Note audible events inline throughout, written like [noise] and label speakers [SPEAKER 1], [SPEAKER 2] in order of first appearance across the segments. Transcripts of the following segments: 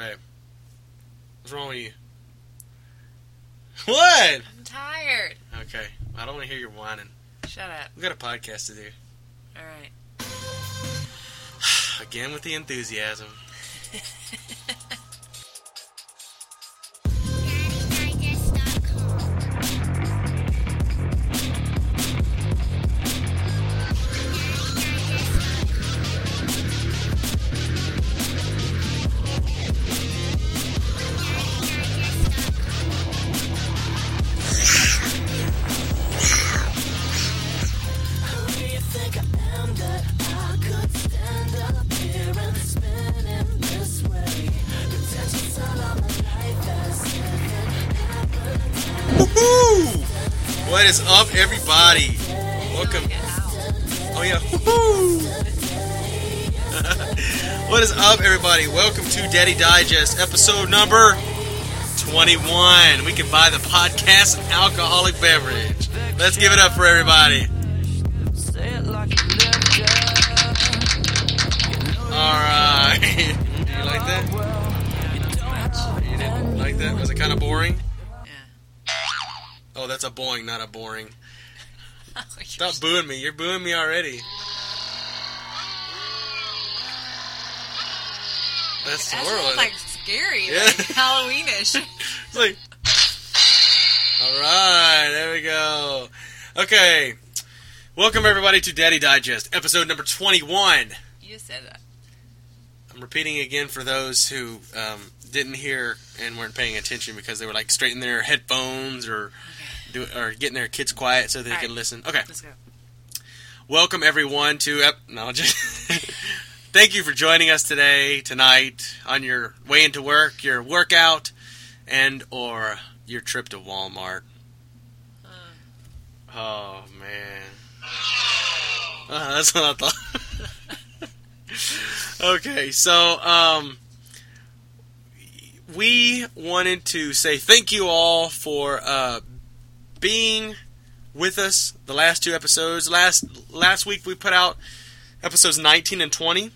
[SPEAKER 1] Babe. What's wrong with you? What?
[SPEAKER 2] I'm tired.
[SPEAKER 1] Okay. I don't want to hear your whining.
[SPEAKER 2] Shut up.
[SPEAKER 1] We got a podcast to do.
[SPEAKER 2] All right. [sighs]
[SPEAKER 1] Again with the enthusiasm. What is up, everybody? Welcome to Daddy Digest, episode number 21. We can buy the podcast an alcoholic beverage. Let's give it up for everybody. All right. Do [laughs] you like that? You didn't like that? Was it kind of boring?
[SPEAKER 2] Yeah.
[SPEAKER 1] Oh, that's a boing, not a boring. [laughs] Stop booing me. You're booing me already. That's
[SPEAKER 2] That sounds like scary,
[SPEAKER 1] Yeah.
[SPEAKER 2] like Halloweenish. [laughs]
[SPEAKER 1] It's like, all right, there we go. Okay, welcome everybody to Daddy Digest, episode number twenty-one.
[SPEAKER 2] You said that.
[SPEAKER 1] I'm repeating again for those who um, didn't hear and weren't paying attention because they were like straightening their headphones or do, or getting their kids quiet so they
[SPEAKER 2] All
[SPEAKER 1] could
[SPEAKER 2] right.
[SPEAKER 1] listen. Okay,
[SPEAKER 2] Let's go.
[SPEAKER 1] welcome everyone to ep- no just [laughs] thank you for joining us today tonight on your way into work your workout and or your trip to walmart
[SPEAKER 2] Uh,
[SPEAKER 1] oh man Uh, that's what i thought [laughs] okay so um we wanted to say thank you all for uh being with us the last two episodes. Last last week we put out episodes 19 and 20.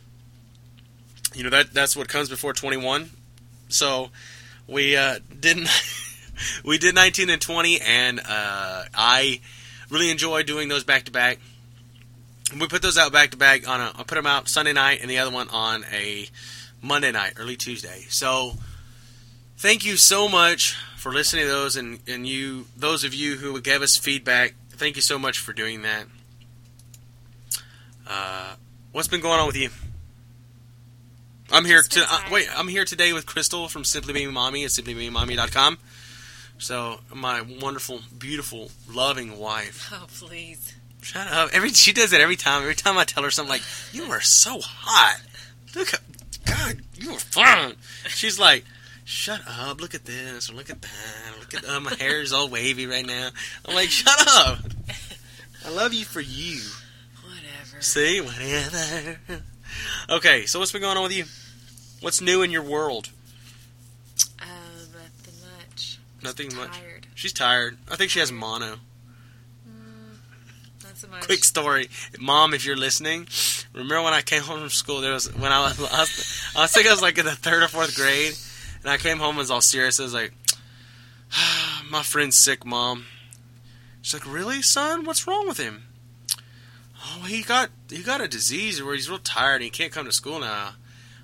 [SPEAKER 1] You know that that's what comes before 21. So we uh, didn't [laughs] we did 19 and 20 and uh, I really enjoy doing those back to back. We put those out back to back on a I put them out Sunday night and the other one on a Monday night, early Tuesday. So thank you so much for listening to those and, and you those of you who gave us feedback thank you so much for doing that uh, what's been going on with you i'm here to uh, wait i'm here today with crystal from simply being mommy at simplybeingmommy.com so my wonderful beautiful loving wife
[SPEAKER 2] oh, please.
[SPEAKER 1] shut up every she does it every time every time i tell her something like you are so hot look at god you are fun she's like shut up, look at this, look at that, look at uh, my hair is all wavy right now. I'm like, shut up. I love you for you.
[SPEAKER 2] Whatever.
[SPEAKER 1] See, whatever. Okay, so what's been going on with you? What's new in your world?
[SPEAKER 2] Uh, nothing much.
[SPEAKER 1] Nothing
[SPEAKER 2] Just
[SPEAKER 1] much. She's tired. I think she has mono.
[SPEAKER 2] Mm, not so much.
[SPEAKER 1] Quick story, mom, if you're listening, remember when I came home from school? There was when I was, I was, I was think I was like in the third or fourth grade, and I came home and was all serious. I was like, [sighs] "My friend's sick, mom." She's like, "Really, son? What's wrong with him?" Oh, he got he got a disease where he's real tired and he can't come to school now.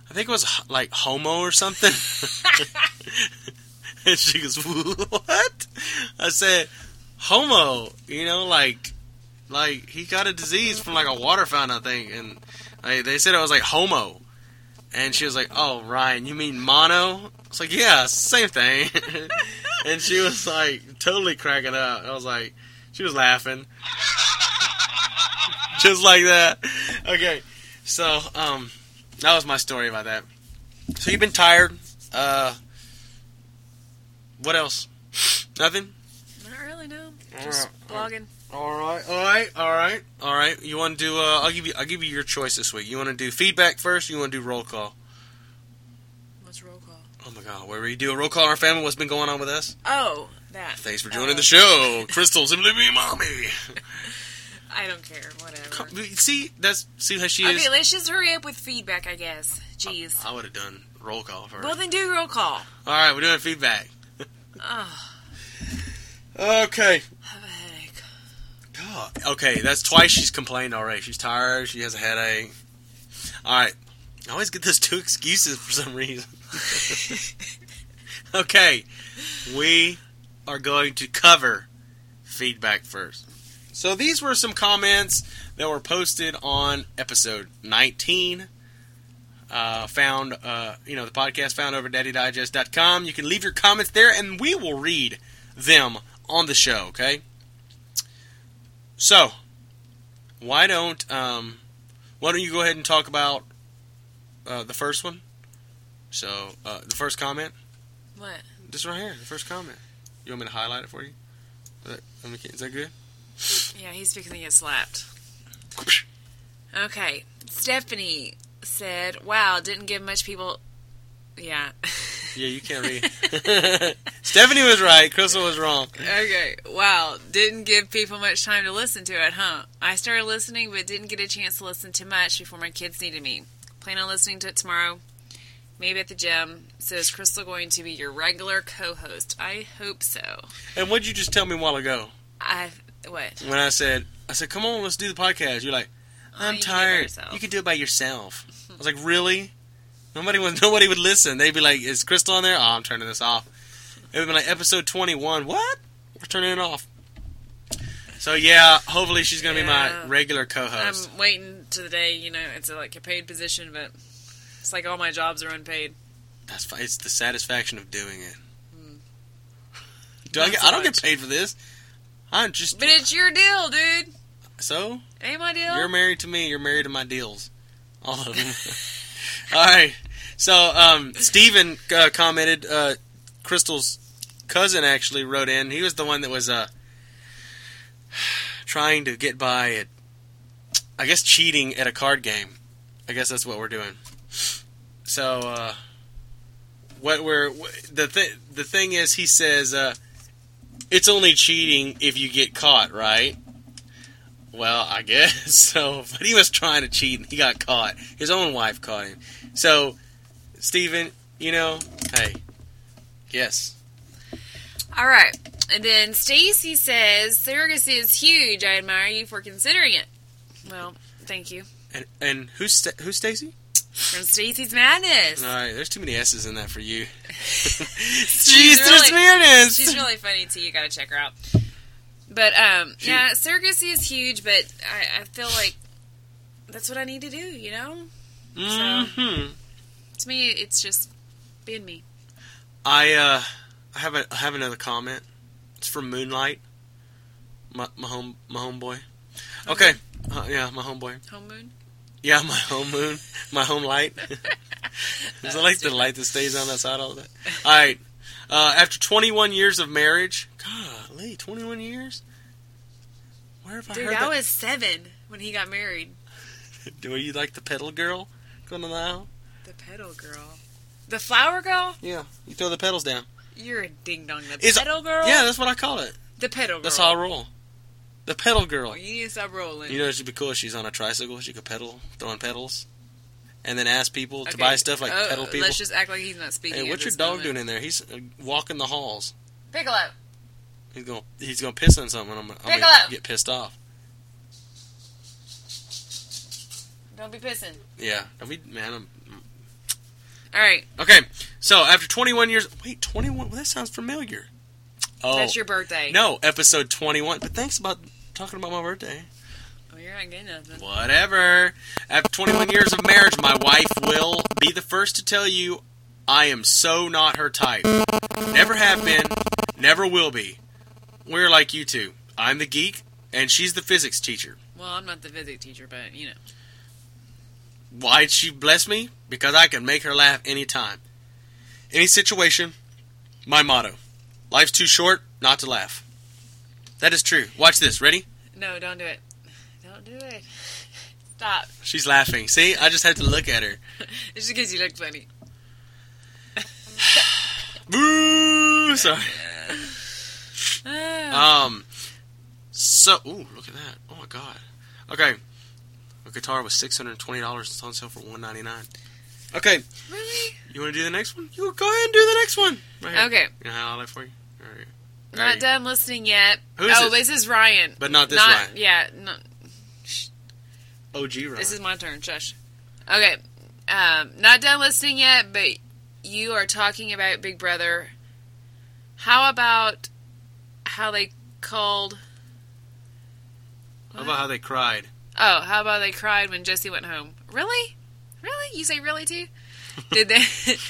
[SPEAKER 1] I think it was like homo or something. [laughs] and she goes, "What?" I said, "Homo." You know, like like he got a disease from like a water fountain, I think, and like, they said it was like homo. And she was like, "Oh, Ryan, you mean mono?" I was like, "Yeah, same thing." [laughs] and she was like totally cracking up. I was like, she was laughing, [laughs] just like that. Okay, so um, that was my story about that. So you've been tired. Uh, what else? [sighs] Nothing.
[SPEAKER 2] Not really, no.
[SPEAKER 1] All
[SPEAKER 2] Just
[SPEAKER 1] right.
[SPEAKER 2] blogging.
[SPEAKER 1] All right, all right, all right, all right. You want to do? Uh, I'll give you. I'll give you your choice this week. You want to do feedback first? Or you want to do roll call?
[SPEAKER 2] What's roll call?
[SPEAKER 1] Oh my God, where we do a roll call on our family? What's been going on with us?
[SPEAKER 2] Oh, that.
[SPEAKER 1] Thanks for joining
[SPEAKER 2] Uh,
[SPEAKER 1] the show, Crystal. Simply be mommy. [laughs]
[SPEAKER 2] I don't care. Whatever.
[SPEAKER 1] Come- See, that's see how she
[SPEAKER 2] Okay,
[SPEAKER 1] is.
[SPEAKER 2] Okay, let's just hurry up with feedback, I guess. Jeez.
[SPEAKER 1] I would have done roll call first.
[SPEAKER 2] Well, then do roll call.
[SPEAKER 1] All right, we're doing feedback.
[SPEAKER 2] Oh, [laughs]
[SPEAKER 1] Okay.
[SPEAKER 2] I have a headache.
[SPEAKER 1] God. Okay, that's twice she's complained already. She's tired. She has a headache. All right. I always get those two excuses for some reason. [laughs] [laughs] okay, we are going to cover feedback first. So these were some comments that were posted on episode 19. Uh, found, uh, you know, the podcast found over at daddydigest.com. You can leave your comments there, and we will read them on the show. Okay. So, why don't um, why don't you go ahead and talk about uh, the first one? So, uh, the first comment,
[SPEAKER 2] What?
[SPEAKER 1] just right here, the first comment. You want me to highlight it for you? Is that, is that good?
[SPEAKER 2] Yeah, he's fixing to get slapped. Okay. Stephanie said, wow, didn't give much people. Yeah.
[SPEAKER 1] Yeah, you can't read. [laughs] Stephanie was right. Crystal was wrong.
[SPEAKER 2] Okay. Wow. Didn't give people much time to listen to it, huh? I started listening, but didn't get a chance to listen to much before my kids needed me. Plan on listening to it tomorrow. Maybe at the gym. So is Crystal going to be your regular co-host? I hope so.
[SPEAKER 1] And what'd you just tell me a while ago
[SPEAKER 2] I what?
[SPEAKER 1] when I said, I said, come on, let's do the podcast. You're like,
[SPEAKER 2] Oh,
[SPEAKER 1] I'm
[SPEAKER 2] you can do it by
[SPEAKER 1] tired. You can do it by yourself. [laughs] I was like, really? Nobody would. [laughs] Nobody would listen. They'd be like, "Is Crystal on there? Oh, I'm turning this off." It would be like episode 21. What? We're turning it off. So yeah, hopefully she's gonna be my regular co-host.
[SPEAKER 2] I'm waiting to the day. You know, it's a, like a paid position, but it's like all my jobs are unpaid.
[SPEAKER 1] That's fine. It's the satisfaction of doing it.
[SPEAKER 2] Hmm.
[SPEAKER 1] Do I get?
[SPEAKER 2] so
[SPEAKER 1] I don't get paid for this. I'm just
[SPEAKER 2] But it's your deal, dude.
[SPEAKER 1] so.
[SPEAKER 2] It ain't my deal.
[SPEAKER 1] You're married to me. You're married to my deals. All of them. [laughs] All right. So, um, Steven uh, commented, uh, Crystal's cousin actually wrote in. He was the one that was uh, [sighs] trying to get by at, I guess, cheating at a card game. I guess that's what we're doing. So, uh, what we're the th- the thing is, he says, uh, it's only cheating if you get caught, right? Well, I guess [laughs] so. But he was trying to cheat and he got caught. His own wife caught him. So, Stephen, you know, hey, yes.
[SPEAKER 2] All right. And then Stacy says surrogacy is huge. I admire you for considering it. Well, thank you.
[SPEAKER 1] And and who's who's Stacy?
[SPEAKER 2] From Stacy's Madness.
[SPEAKER 1] All right, there's too many S's in that for you. [laughs] [laughs]
[SPEAKER 2] She's
[SPEAKER 1] Jeez,
[SPEAKER 2] really-
[SPEAKER 1] there's
[SPEAKER 2] She's really funny too. You got to check her out. But um,
[SPEAKER 1] She-
[SPEAKER 2] yeah, surrogacy is huge. But I, I feel like that's what I need to do. You know,
[SPEAKER 1] hmm
[SPEAKER 2] to me, it's just being me.
[SPEAKER 1] I uh, I have a I have another comment. It's from Moonlight, my my home my homeboy. Okay, uh, yeah, my homeboy.
[SPEAKER 2] Home moon.
[SPEAKER 1] Yeah, my home moon, my home light. [laughs] Is it like the light that stays on that side all the time? All right. Uh, after 21 years of marriage, golly, 21 years. Where have I
[SPEAKER 2] Dude,
[SPEAKER 1] heard
[SPEAKER 2] I
[SPEAKER 1] that?
[SPEAKER 2] was seven when he got married. [laughs]
[SPEAKER 1] Do you like the pedal girl going on the aisle?
[SPEAKER 2] The pedal girl. The flower girl?
[SPEAKER 1] Yeah, you throw the pedals down.
[SPEAKER 2] You're a ding dong. The
[SPEAKER 1] Is-
[SPEAKER 2] pedal girl?
[SPEAKER 1] Yeah, that's what I call it.
[SPEAKER 2] The pedal girl.
[SPEAKER 1] That's how I roll. The pedal girl.
[SPEAKER 2] Oh, you need to stop rolling.
[SPEAKER 1] You know, it'd be cool if she's on a tricycle. She could pedal, throwing pedals, and then ask people to
[SPEAKER 2] Okay,
[SPEAKER 1] buy stuff like
[SPEAKER 2] uh,
[SPEAKER 1] pedal people.
[SPEAKER 2] Let's just act like he's not speaking.
[SPEAKER 1] Hey,
[SPEAKER 2] at
[SPEAKER 1] what's your
[SPEAKER 2] this
[SPEAKER 1] dog
[SPEAKER 2] moment.
[SPEAKER 1] doing in there? He's uh, walking the halls.
[SPEAKER 2] Piccolo.
[SPEAKER 1] He's going. He's going to piss on something. I'm, I'm going
[SPEAKER 2] Piccolo.
[SPEAKER 1] to get pissed off.
[SPEAKER 2] Don't be pissing.
[SPEAKER 1] Yeah. I mean, man. I'm,
[SPEAKER 2] All right.
[SPEAKER 1] okay. So after 21 years, wait, 21. Well, that sounds familiar. Oh
[SPEAKER 2] That's your birthday.
[SPEAKER 1] no, episode 21. But thanks about talking about my birthday.
[SPEAKER 2] Oh, you're not getting nothing.
[SPEAKER 1] Whatever. After 21 years of marriage, my wife will be the first to tell you I am so not her type. Never have been, never will be. We're like you two. I'm the geek, and she's the physics teacher.
[SPEAKER 2] Well, I'm not the physics teacher, but you know.
[SPEAKER 1] Why'd she bless me? Because I can make her laugh anytime. Any situation, my motto. Life's too short not to laugh. That is true. Watch this. Ready?
[SPEAKER 2] No, don't do it. Don't do it. Stop.
[SPEAKER 1] She's laughing. See? I just had to look at her. [laughs]
[SPEAKER 2] It's just because you look funny. [laughs]
[SPEAKER 1] Boo! Sorry.
[SPEAKER 2] Ah.
[SPEAKER 1] Um, So, ooh, look at that. Oh my god. Okay. A guitar was six hundred twenty dollars. It's on sale for one ninety nine. Okay,
[SPEAKER 2] Really?
[SPEAKER 1] you want to do the next one? You go ahead and do the next one. Right here.
[SPEAKER 2] Okay.
[SPEAKER 1] You know how I like for you. All right.
[SPEAKER 2] Not
[SPEAKER 1] Ready?
[SPEAKER 2] done listening yet.
[SPEAKER 1] Who's
[SPEAKER 2] oh,
[SPEAKER 1] it?
[SPEAKER 2] this is Ryan.
[SPEAKER 1] But not this
[SPEAKER 2] not,
[SPEAKER 1] Ryan.
[SPEAKER 2] Yeah, no,
[SPEAKER 1] OG Ryan.
[SPEAKER 2] this is my turn. Shush. Okay. Um, not done listening yet, but you are talking about Big Brother. How about how they called?
[SPEAKER 1] How about how they cried?
[SPEAKER 2] Oh, how about they cried when Jessie went home? Really? Really? You say really too? [laughs] did they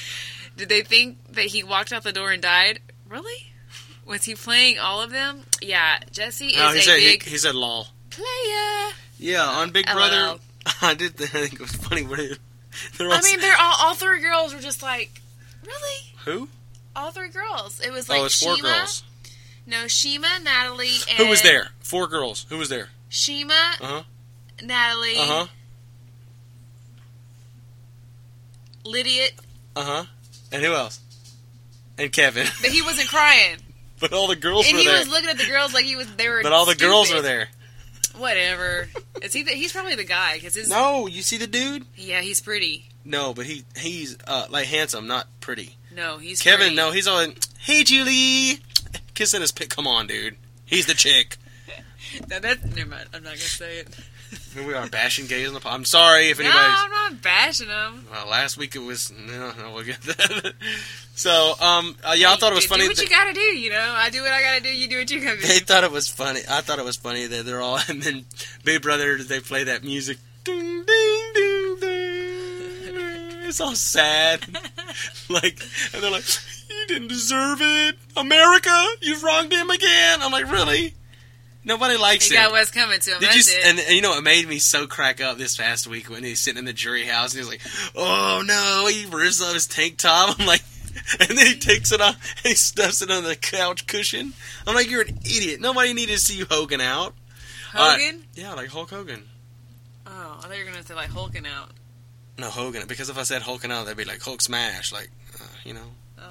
[SPEAKER 2] [laughs] did they think that he walked out the door and died? Really? Was he playing all of them? Yeah, Jessie is
[SPEAKER 1] No, he
[SPEAKER 2] a
[SPEAKER 1] said
[SPEAKER 2] big
[SPEAKER 1] he, he said lol.
[SPEAKER 2] player.
[SPEAKER 1] Yeah, on Big. Brother, [laughs] I did. I think it was funny. Where they- they're all
[SPEAKER 2] I mean, they're all all three girls were just like, really?
[SPEAKER 1] who?
[SPEAKER 2] All three girls. It was like
[SPEAKER 1] oh, it's four
[SPEAKER 2] Chima.
[SPEAKER 1] girls.
[SPEAKER 2] No, Chima, Natalie, and
[SPEAKER 1] Who was there? Four girls. Who was there?
[SPEAKER 2] Chima,
[SPEAKER 1] Uh huh.
[SPEAKER 2] Natalie,
[SPEAKER 1] Uh huh.
[SPEAKER 2] Lydia,
[SPEAKER 1] Uh huh. And who else? And Kevin.
[SPEAKER 2] but he wasn't crying, [laughs] [laughs]
[SPEAKER 1] but all the girls
[SPEAKER 2] and
[SPEAKER 1] were
[SPEAKER 2] he
[SPEAKER 1] there.
[SPEAKER 2] was looking at the girls like he was. They were.
[SPEAKER 1] but all the girls
[SPEAKER 2] stupid.
[SPEAKER 1] were there.
[SPEAKER 2] Whatever. Is he? The, he's probably the guy because his.
[SPEAKER 1] No, you see the dude?
[SPEAKER 2] Yeah, he's pretty.
[SPEAKER 1] No, but he he's uh, like handsome, not pretty.
[SPEAKER 2] No, he's
[SPEAKER 1] Kevin,
[SPEAKER 2] pretty.
[SPEAKER 1] no, he's all in, hey Julie, kissing his pick. Come on, dude. He's the chick. [laughs]
[SPEAKER 2] No, that's never mind. I'm not gonna say it.
[SPEAKER 1] Here we are bashing gays in the. po- I'm sorry if
[SPEAKER 2] No,
[SPEAKER 1] anybody's.
[SPEAKER 2] I'm not bashing them.
[SPEAKER 1] Well, last week it was no, no, we'll get that. [laughs] so, um, uh, yeah, I thought it was
[SPEAKER 2] do,
[SPEAKER 1] funny.
[SPEAKER 2] Do what
[SPEAKER 1] that-
[SPEAKER 2] you gotta do. You know, I do what I gotta do. You do what you gotta do.
[SPEAKER 1] they thought it was funny. I thought it was funny that they're all [laughs] and then Big Brother they play that music. Ding ding ding ding. It's all sad. [laughs] like and they're like, You didn't deserve it. America, you've wronged him again. I'm like, Really? Nobody likes
[SPEAKER 2] He
[SPEAKER 1] him.
[SPEAKER 2] got what's coming to him.
[SPEAKER 1] Did you?
[SPEAKER 2] it.
[SPEAKER 1] And, and you know, it made me so crack up this past week when he's sitting in the jury house and he's like, "Oh no!" He rips out his tank top. [laughs] I'm like, and then he takes it off and he stuffs it on the couch cushion. I'm like, "You're an idiot. Nobody needed to see you Hogan out."
[SPEAKER 2] Hogan?
[SPEAKER 1] Yeah, like Hulk Hogan.
[SPEAKER 2] Oh, I thought you were gonna say like Hulking out.
[SPEAKER 1] No, Hogan. Because if I said Hulking out, they'd be like Hulk smash. Like, uh, you know.
[SPEAKER 2] Oh,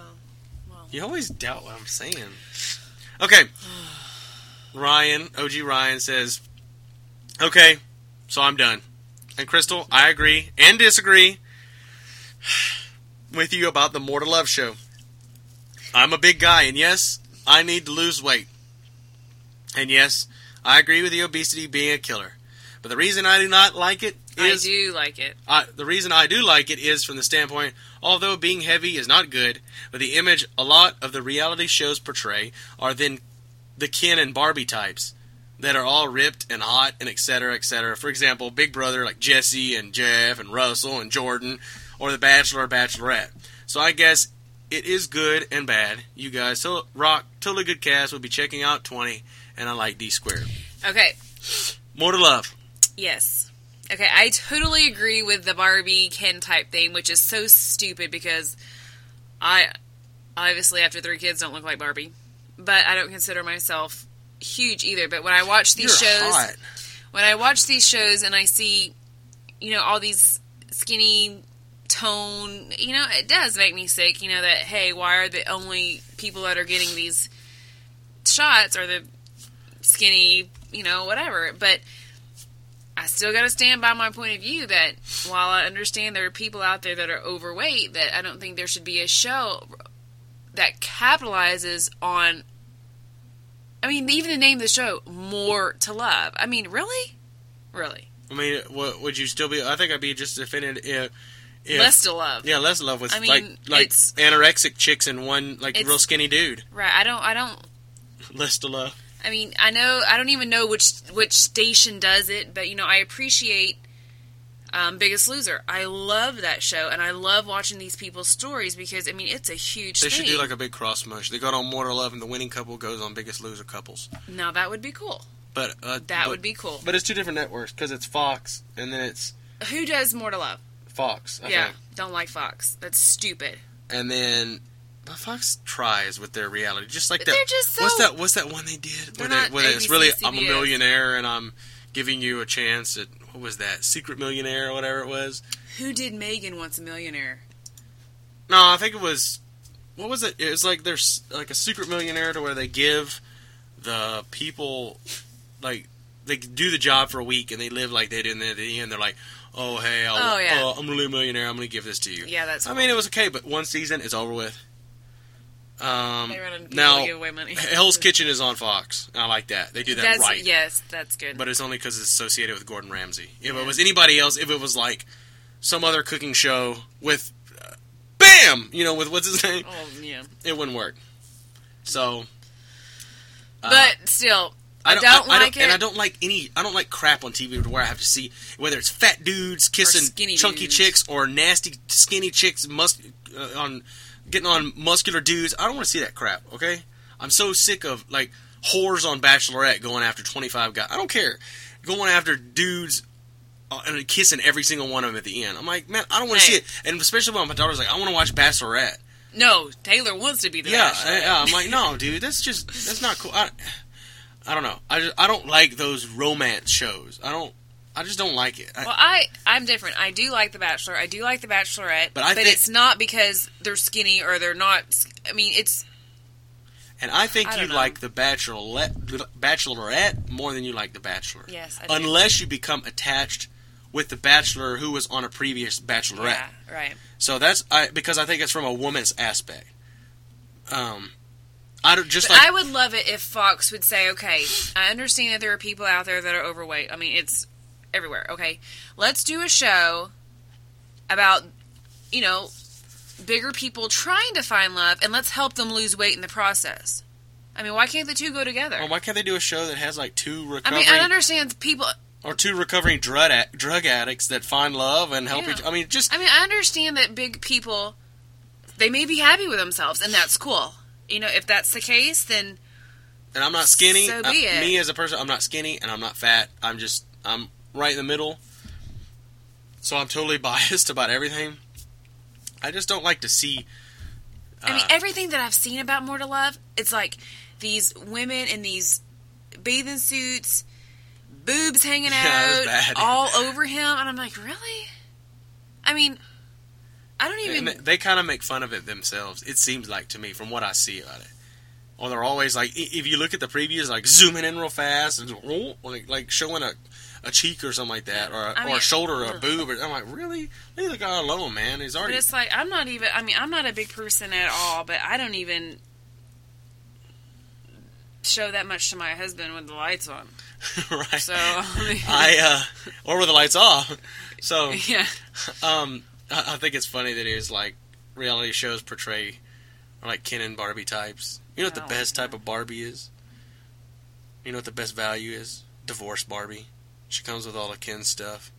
[SPEAKER 2] well.
[SPEAKER 1] You always doubt what I'm saying. Okay. [sighs] [sighs] Ryan, OG Ryan says, okay, so I'm done. And Crystal, I agree and disagree [sighs] with you about the More to Love show. I'm a big guy, and yes, I need to lose weight. And yes, I agree with the obesity being a killer. But the reason I do not like it
[SPEAKER 2] I do like it.
[SPEAKER 1] I, the reason I do like it is from the standpoint, although being heavy is not good, but the image a lot of the reality shows portray are then the Ken and Barbie types that are all ripped and hot and etc. etc. For example, Big Brother like Jessie and Jeff and Russell and Jordan, or The Bachelor or Bachelorette. So I guess it is good and bad. You guys, so rock, totally good cast. We'll be checking out 20, and I like D squared.
[SPEAKER 2] Okay.
[SPEAKER 1] More to love.
[SPEAKER 2] Yes. Okay, I totally agree with the Barbie Ken type thing, which is so stupid because I obviously after three kids don't look like Barbie, but I don't consider myself huge either. But when I watch these
[SPEAKER 1] You're
[SPEAKER 2] shows,
[SPEAKER 1] hot.
[SPEAKER 2] when I watch these shows and I see, you know, all these skinny tone, you know, it does make me sick. You know that hey, why are the only people that are getting these shots are the skinny, you know, whatever. But I still got to stand by my point of view that while I understand there are people out there that are overweight, that I don't think there should be a show that capitalizes on. I mean, even the name of the show, "More to Love." I mean, really, really,
[SPEAKER 1] I mean, what, would you still be? I think I'd be just offended if, if
[SPEAKER 2] less to love.
[SPEAKER 1] yeah, less love was
[SPEAKER 2] I mean,
[SPEAKER 1] like like anorexic chicks and one like real skinny dude.
[SPEAKER 2] Right? I don't. I don't. [laughs]
[SPEAKER 1] Less to love.
[SPEAKER 2] I mean, I know I don't even know which which station does it, but you know, I appreciate um, Biggest Loser. I love that show, and I love watching these people's stories because I mean, it's a huge.
[SPEAKER 1] They
[SPEAKER 2] thing.
[SPEAKER 1] should do like a big cross promotion. They go on More to Love, and the winning couple goes on Biggest Loser couples.
[SPEAKER 2] now that would be cool.
[SPEAKER 1] But uh,
[SPEAKER 2] That
[SPEAKER 1] but,
[SPEAKER 2] would be cool.
[SPEAKER 1] But it's two different networks because it's Fox and then it's
[SPEAKER 2] Who does More to Love?
[SPEAKER 1] Fox. I
[SPEAKER 2] yeah,
[SPEAKER 1] think.
[SPEAKER 2] don't like Fox. That's stupid.
[SPEAKER 1] and then. But Fox tries with their reality, just like
[SPEAKER 2] But
[SPEAKER 1] that.
[SPEAKER 2] they're just so-
[SPEAKER 1] what's that? What's that one they did?
[SPEAKER 2] They're
[SPEAKER 1] Where, they,
[SPEAKER 2] not
[SPEAKER 1] where it's
[SPEAKER 2] ABC,
[SPEAKER 1] really I'm a millionaire and I'm giving you a chance at what was that? Secret Millionaire or whatever it was.
[SPEAKER 2] Who did Megan Wants a Millionaire?
[SPEAKER 1] No, I think it was. What was it? It was like there's like a secret millionaire to where they give the people like they do the job for a week and they live like they did, and then at the end they're like, "Oh hey, I'll,
[SPEAKER 2] Oh, yeah.
[SPEAKER 1] uh, I'm really a millionaire. I'm gonna give this to you."
[SPEAKER 2] Yeah, that's.
[SPEAKER 1] I mean, it was okay, but one season is over with. Um,
[SPEAKER 2] they run
[SPEAKER 1] now
[SPEAKER 2] give away money.
[SPEAKER 1] Hell's Kitchen is on Fox. I like that. They do that
[SPEAKER 2] that's
[SPEAKER 1] right.
[SPEAKER 2] yes, that's good.
[SPEAKER 1] But it's only because it's associated with Gordon Ramsay. If
[SPEAKER 2] Yeah.
[SPEAKER 1] it was anybody else, if it was like some other cooking show with, uh, bam, you know, with what's his name,
[SPEAKER 2] oh yeah,
[SPEAKER 1] it wouldn't work. So, uh,
[SPEAKER 2] but still, I don't, like it.
[SPEAKER 1] and I don't like any. I don't like crap on TV where I have to see whether it's fat dudes kissing
[SPEAKER 2] skinny
[SPEAKER 1] chunky
[SPEAKER 2] dudes.
[SPEAKER 1] chicks or nasty skinny chicks mus- uh, on getting on muscular dudes. I don't want to see that crap. Okay, I'm so sick of like whores on Bachelorette going after 25 guys. I don't care going after dudes. Uh, and kissing every single one of them at the end. I'm like, man, I don't want to
[SPEAKER 2] Hey.
[SPEAKER 1] see it. And especially when my daughter's like, I want to watch Bachelorette.
[SPEAKER 2] no, Taylor wants to be the
[SPEAKER 1] Yeah. I, yeah, I'm like, no, dude, that's just that's not cool. I, I don't know. I just, I don't like those romance shows. I don't. I just don't like it. I,
[SPEAKER 2] Well, I I'm different. I do like The Bachelor. I do like The Bachelorette,
[SPEAKER 1] But I think-
[SPEAKER 2] it's not because they're skinny or they're not. I mean, it's
[SPEAKER 1] and I think
[SPEAKER 2] I
[SPEAKER 1] you
[SPEAKER 2] know.
[SPEAKER 1] like the Bachelorette, Bachelorette more than you like the Bachelor.
[SPEAKER 2] yes. I do.
[SPEAKER 1] Unless you become attached with the Bachelor who was on a previous Bachelorette.
[SPEAKER 2] yeah, right.
[SPEAKER 1] So that's I because I think it's from a woman's aspect. Um, I don't just like
[SPEAKER 2] I would love it if Fox would say, okay, I understand that there are people out there that are overweight. I mean, it's everywhere. Okay, let's do a show about, you know, bigger people trying to find love, and let's help them lose weight in the process. I mean, why can't the two go together?
[SPEAKER 1] Well, why can't they do a show that has like two
[SPEAKER 2] I
[SPEAKER 1] recovering
[SPEAKER 2] mean, I understand people.
[SPEAKER 1] or two recovering drug ad- drug addicts that find love and help
[SPEAKER 2] Yeah.
[SPEAKER 1] each? I mean, just
[SPEAKER 2] I mean, I understand that big people, they may be happy with themselves, and that's cool. You know, if that's the case, then
[SPEAKER 1] and I'm not skinny.
[SPEAKER 2] So be it.
[SPEAKER 1] me as a person, I'm not skinny and I'm not fat. I'm just I'm right in the middle. So I'm totally [laughs] biased about everything. I just don't like to see.
[SPEAKER 2] I mean,
[SPEAKER 1] uh,
[SPEAKER 2] everything that I've seen about More to Love, it's like these women in these bathing suits, boobs hanging [laughs] out, all over him, and I'm like, really? I mean, I don't even.
[SPEAKER 1] and they, kind of make fun of it themselves. It seems like to me, from what I see about it. Or they're always like, if you look at the previews, like zooming in real fast and like, like showing a, a cheek or something like that, or a,
[SPEAKER 2] I
[SPEAKER 1] or
[SPEAKER 2] mean,
[SPEAKER 1] a shoulder or a boob. Or, I'm like, really? Leave the guy alone, man. He's
[SPEAKER 2] but
[SPEAKER 1] already.
[SPEAKER 2] it's like I'm not even. I mean, I'm not a big person at all, but I don't even show that much to my husband with the lights on. [laughs]
[SPEAKER 1] right.
[SPEAKER 2] So [laughs] I
[SPEAKER 1] uh, or with the lights off. So
[SPEAKER 2] yeah, [laughs]
[SPEAKER 1] um, I, I think it's funny that it's like reality shows portray like Ken and Barbie types. You know what the
[SPEAKER 2] Oh,
[SPEAKER 1] best type of Barbie is? You know what the best value is? Divorce Barbie. She comes with all the Ken stuff.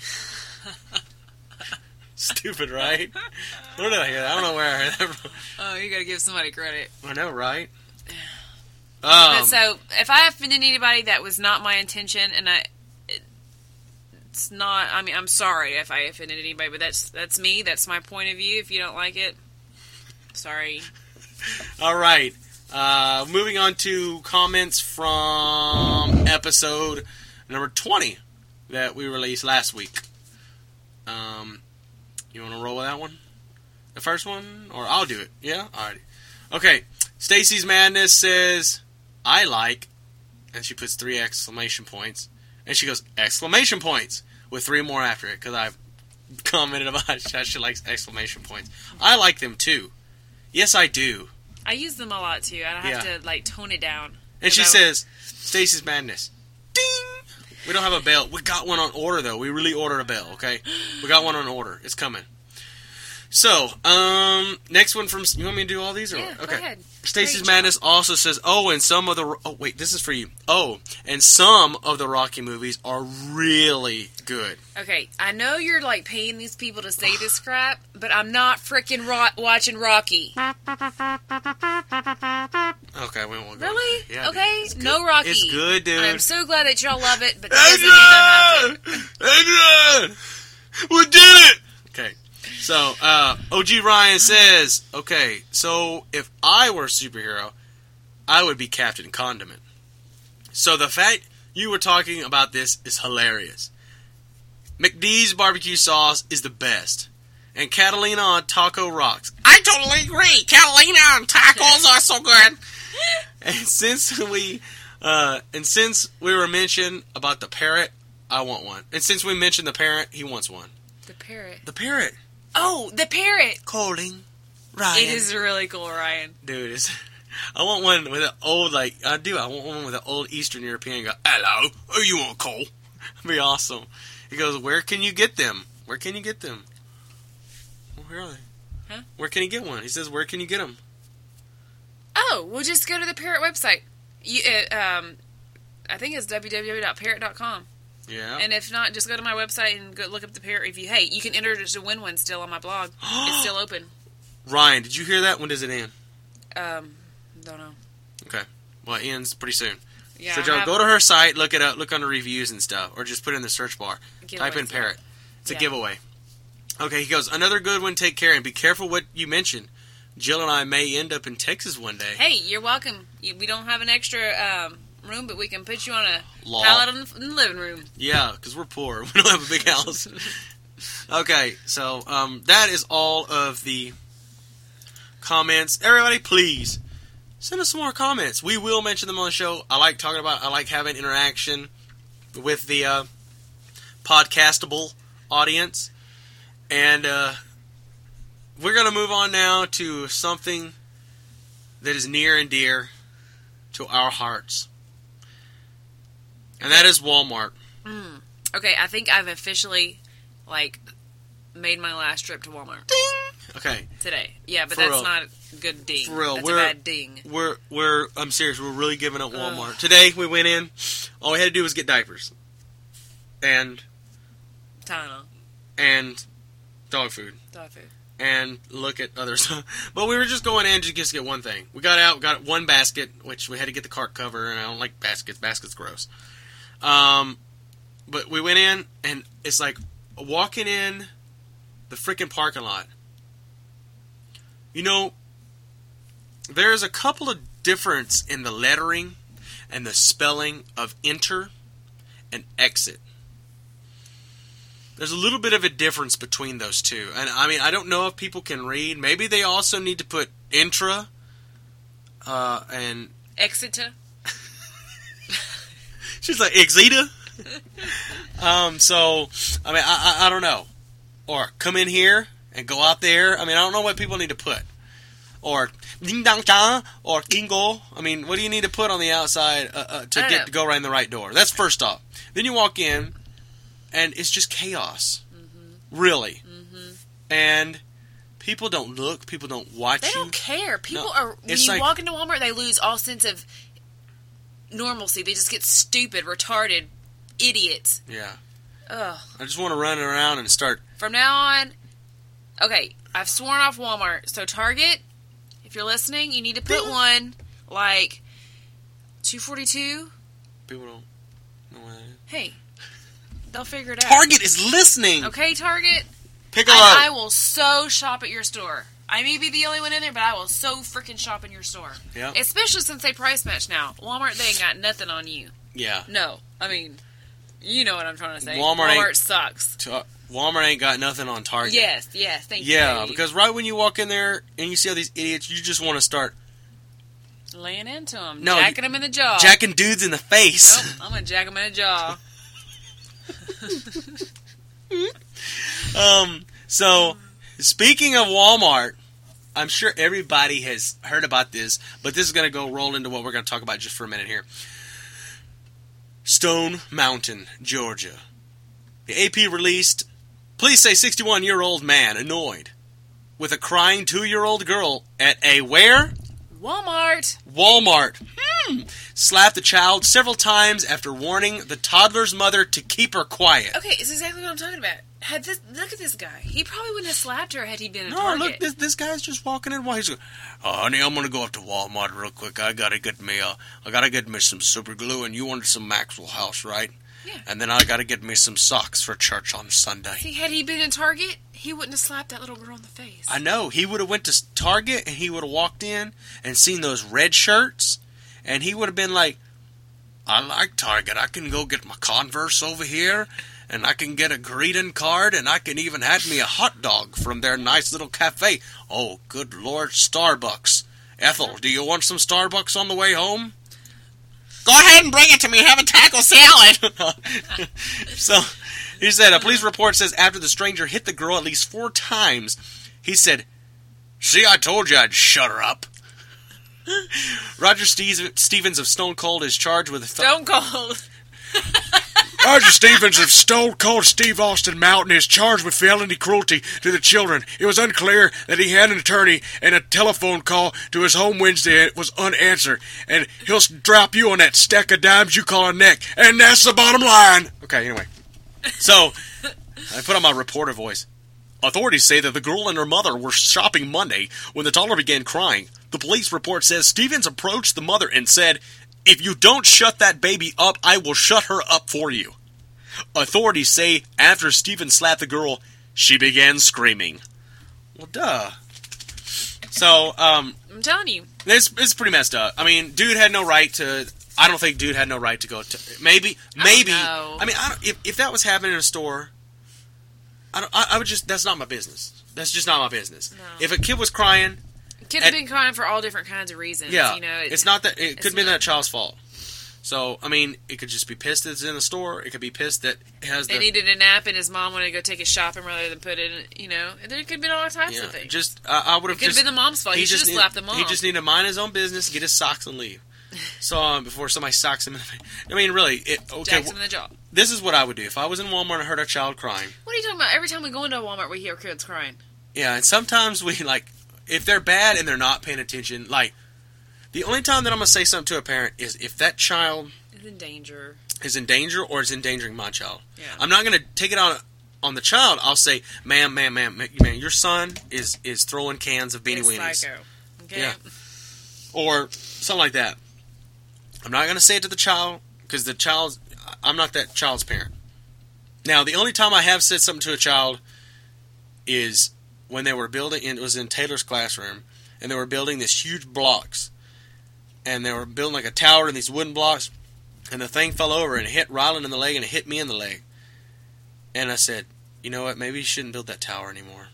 [SPEAKER 1] [laughs] Stupid, right? Where did I hear that? I don't know where I heard that from.
[SPEAKER 2] oh, you got to give somebody credit.
[SPEAKER 1] I know, right? Um,
[SPEAKER 2] so if I offended anybody, that was not my intention, and I. It's not. I mean, I'm sorry if I offended anybody, but that's that's me. That's my point of view. If you don't like it, sorry.
[SPEAKER 1] All right. Uh, moving on to comments from episode number 20 that we released last week. Um, you want to roll with that one? The first one? Or I'll do it. Yeah? Alrighty. Okay. Stacy's Madness says, I like, and she puts three exclamation points. And she goes, exclamation points, with three more after it, because I've [laughs] commented about how she likes exclamation points. I like them too. Yes, I do.
[SPEAKER 2] I use them a lot too. I don't have
[SPEAKER 1] Yeah.
[SPEAKER 2] to like tone it down.
[SPEAKER 1] And she says, Stacy's Madness. Ding! We don't have a bell. We got one on order, though. We really ordered a bell, okay? We got one on order. It's coming. So, um, next one from. You want me to do all these? Or,
[SPEAKER 2] Yeah,
[SPEAKER 1] okay. Stacy's. Madness also says, oh, and some of the. Oh, wait, this is for you. Oh, and some of the Rocky movies are really good.
[SPEAKER 2] Okay, I know you're like paying these people to say this crap, but I'm not freaking ro- watching Rocky.
[SPEAKER 1] Okay, we won't go.
[SPEAKER 2] Really?
[SPEAKER 1] Yeah,
[SPEAKER 2] okay, no Rocky.
[SPEAKER 1] It's good, dude.
[SPEAKER 2] I'm so glad that y'all love it, but [laughs] that doesn't mean I have.
[SPEAKER 1] Adrian! We did it! [laughs] Okay. So, uh, OG Ryan says, okay, so if I were a superhero, I would be Captain Condiment. So the fact you were talking about this is hilarious. McDee's barbecue sauce is the best. And Catalina on taco rocks. I totally agree. Catalina on tacos are so good. [laughs] And since we Uh, and since we were mentioned about the parrot, I want one. And since we mentioned the parrot, he wants one.
[SPEAKER 2] The parrot.
[SPEAKER 1] The parrot.
[SPEAKER 2] Oh, the parrot.
[SPEAKER 1] Calling. Ryan.
[SPEAKER 2] It is really cool, Ryan.
[SPEAKER 1] Dude, it's, I want one with an old, like, I do. I want one with an old Eastern European go, hello, who you want, Cole? That'd [laughs] be awesome. He goes, where can you get them? Where can you get them? Where are they?
[SPEAKER 2] Huh?
[SPEAKER 1] Where can you get one? He says, where can you get them?
[SPEAKER 2] Oh, we'll just go to the parrot website. You, uh, um, I think it's www.parrot.com.
[SPEAKER 1] Yeah.
[SPEAKER 2] And if not, just go to my website and go look up the parrot review. Hey, you can enter it to win one still on my blog. it's [gasps] still open.
[SPEAKER 1] Ryan, did you hear that? When does it end?
[SPEAKER 2] Um, don't know. Okay.
[SPEAKER 1] Well, it ends pretty soon.
[SPEAKER 2] Yeah,
[SPEAKER 1] so, Joe, go to her site, look it up, look under reviews and stuff, or just put it in the search bar. Type in parrot. It's a giveaway. Okay, he goes, another good one, take care, and be careful what you mention. Jill and I may end up in Texas one day.
[SPEAKER 2] Hey, you're welcome. We don't have an extra um, room, but we can put you on a
[SPEAKER 1] Law.
[SPEAKER 2] pallet in the, in the living room.
[SPEAKER 1] Yeah, because we're poor. [laughs] We don't have a big house. okay, so um, that is all of the comments. Everybody, please send us some more comments. We will mention them on the show. I like talking about. I like having interaction with the uh, podcastable audience, and uh, we're gonna move on now to something that is near and dear to our hearts, and that is Walmart.
[SPEAKER 2] Mm. Okay, I think I've officially like made my last trip to Walmart
[SPEAKER 1] Okay,
[SPEAKER 2] today. Yeah, but
[SPEAKER 1] For
[SPEAKER 2] that's
[SPEAKER 1] real.
[SPEAKER 2] not a good ding.
[SPEAKER 1] For real,
[SPEAKER 2] that's
[SPEAKER 1] we're-
[SPEAKER 2] a bad ding.
[SPEAKER 1] we're we're I'm serious. We're really giving up Walmart today. We went in. All we had to do was get diapers, and
[SPEAKER 2] Tylenol,
[SPEAKER 1] and dog food,
[SPEAKER 2] dog food.
[SPEAKER 1] and look at other stuff. [laughs] But we were just going in to just get one thing. We got out, got one basket, which we had to get the cart cover, and I don't like baskets. Baskets gross. Um, but we went in, and it's like walking in the freaking parking lot. You know, there's a couple of difference in the lettering and the spelling of enter and exit. There's a little bit of a difference between those two. And I mean, I don't know if people can read. Maybe they also need to put intra uh, and
[SPEAKER 2] Exeter. [laughs]
[SPEAKER 1] she's like exita. um, so I mean, I, I I don't know. Or come in here and go out there. I mean, I don't know what people need to put. Or ding dong cha or kingo. I mean, what do you need to put on the outside uh, uh, to get
[SPEAKER 2] know.
[SPEAKER 1] to go right in the right door? That's first off. Then you walk in, and it's just chaos.
[SPEAKER 2] Mm-hmm.
[SPEAKER 1] Really. And people don't look. People don't watch
[SPEAKER 2] They
[SPEAKER 1] you.
[SPEAKER 2] don't care. People
[SPEAKER 1] No,
[SPEAKER 2] are when you
[SPEAKER 1] like-
[SPEAKER 2] walk into Walmart, they lose all sense of normalcy. They just get stupid, retarded, idiots.
[SPEAKER 1] Yeah.
[SPEAKER 2] Ugh.
[SPEAKER 1] I just want to run around and start.
[SPEAKER 2] From now on, okay, I've sworn off Walmart. So Target, if you're listening, you need to put one like 242.
[SPEAKER 1] People don't know what that is.
[SPEAKER 2] Hey, they'll figure it out.
[SPEAKER 1] Target is listening.
[SPEAKER 2] Okay, Target.
[SPEAKER 1] Piccolo.
[SPEAKER 2] I, I will so shop at your store. I may be the only one in there, but I will so freaking shop in your store.
[SPEAKER 1] Yeah.
[SPEAKER 2] Especially since they price match now. Walmart, they ain't got nothing on you.
[SPEAKER 1] yeah.
[SPEAKER 2] No, I mean, you know what I'm trying to say.
[SPEAKER 1] Walmart
[SPEAKER 2] Walmart sucks.
[SPEAKER 1] Ta- Walmart ain't got nothing on Target.
[SPEAKER 2] Yes, yes, thank you.
[SPEAKER 1] Yeah, because right when you walk in there and you see all these idiots, you just want to start
[SPEAKER 2] laying into them,
[SPEAKER 1] No,
[SPEAKER 2] jacking them in the jaw.
[SPEAKER 1] jacking dudes in the face.
[SPEAKER 2] Nope, I'm gonna jack them in the jaw. [laughs] [laughs]
[SPEAKER 1] Um, so speaking of Walmart, I'm sure everybody has heard about this, but this is going to go roll into what we're going to talk about just for a minute here. Stone Mountain, Georgia. The AP released Police say 61 year old man annoyed with a crying two year old girl at a where?
[SPEAKER 2] Walmart.
[SPEAKER 1] Walmart. Hmm. Slapped the child several times after warning the toddler's mother to keep her quiet.
[SPEAKER 2] Okay, it's exactly what I'm talking about. Had this look at this guy. He probably wouldn't have slapped her had he been Target.
[SPEAKER 1] No,
[SPEAKER 2] Target.
[SPEAKER 1] look, this, this guy's just walking in. While he's going, oh, honey, I'm gonna go up to Walmart real quick. I gotta get me, uh, I gotta get me some super glue, and you wanted some Maxwell House, right?
[SPEAKER 2] Yeah.
[SPEAKER 1] And then I gotta get me some socks for church on Sunday.
[SPEAKER 2] See, had he been in Target, he wouldn't have slapped that little girl in the face.
[SPEAKER 1] I know he would have went to Target and he would have walked in and seen those red shirts, and he would have been like, "I like Target. I can go get my Converse over here, and I can get a greeting card, and I can even have me a hot dog from their nice little cafe. Oh, good Lord, Starbucks. Ethel, do you want some Starbucks on the way home? Go ahead and bring it to me. Have a taco salad. [laughs] so he said a police report says after the stranger hit the girl at least four times, he said, "See, I told you I'd shut her up." [laughs] Roger Steve- Stevens of Stone Cold is charged with
[SPEAKER 2] Stone Cold. [laughs]
[SPEAKER 1] Roger Stevens of Stone Cold Steve Austin Mountain is charged with felony cruelty to the children. It was unclear that he had an attorney and a telephone call to his home Wednesday was unanswered. And he'll drop you on that stack of dimes you call a neck. And that's the bottom line. Okay, anyway. So, I put on my reporter voice. Authorities say that the girl and her mother were shopping Monday when the toddler began crying. The police report says Stevens approached the mother and said, If you don't shut that baby up, I will shut her up for you. Authorities say after Stevens slapped the girl, she began screaming. Well, duh. So, um,
[SPEAKER 2] I'm telling you.
[SPEAKER 1] this is pretty messed up. I mean, dude had no right to. I don't think dude had no right to go to. Maybe,
[SPEAKER 2] I don't
[SPEAKER 1] maybe.
[SPEAKER 2] know.
[SPEAKER 1] I mean, I don't, if if that was happening in a store, I don't. I, I would just. That's not my business. That's just not my business.
[SPEAKER 2] No.
[SPEAKER 1] If a kid was crying,
[SPEAKER 2] Could have been crying for all different kinds of reasons.
[SPEAKER 1] yeah,
[SPEAKER 2] You know,
[SPEAKER 1] it's not that. It could be
[SPEAKER 2] not-
[SPEAKER 1] that child's fault. So I mean, it could just be pissed that it's in the store. It could be pissed that it has the.
[SPEAKER 2] They needed a nap, and his mom wanted to go take it shopping rather than put it. in, You know, there could have been all types
[SPEAKER 1] yeah,
[SPEAKER 2] of things.
[SPEAKER 1] just I, I would
[SPEAKER 2] it
[SPEAKER 1] have
[SPEAKER 2] could have
[SPEAKER 1] just.
[SPEAKER 2] been the mom's fault. He, should have
[SPEAKER 1] need-
[SPEAKER 2] slapped the mom.
[SPEAKER 1] He just need to mind his own business, get his socks, and leave. So um, before somebody socks him in the face. I mean, really, it, okay.
[SPEAKER 2] Jacks him in the jaw.
[SPEAKER 1] this is what I would do if I was in Walmart and heard a child crying.
[SPEAKER 2] What are you talking about? Every time we go into a Walmart, we hear kids crying.
[SPEAKER 1] Yeah, and sometimes we like if they're bad and they're not paying attention. Like the only time that I'm gonna say something to a parent is if that child
[SPEAKER 2] is in danger.
[SPEAKER 1] is in danger or is endangering my child.
[SPEAKER 2] Yeah.
[SPEAKER 1] I'm not gonna take it on on the child. I'll say, "Ma'am, ma'am, ma'am, ma- man, your son is is throwing cans of beanie weenies
[SPEAKER 2] psycho. Okay.
[SPEAKER 1] Yeah. or something like that." I'm not gonna say it to the child because the child's I'm not that child's parent. Now, the only time I have said something to a child is when they were building. And it was in Taylor's classroom, and they were building these huge blocks, and they were building like a tower in these wooden blocks, and the thing fell over and it hit Rylan in the leg and it hit me in the leg. And I said, "You know what? Maybe you shouldn't build that tower anymore."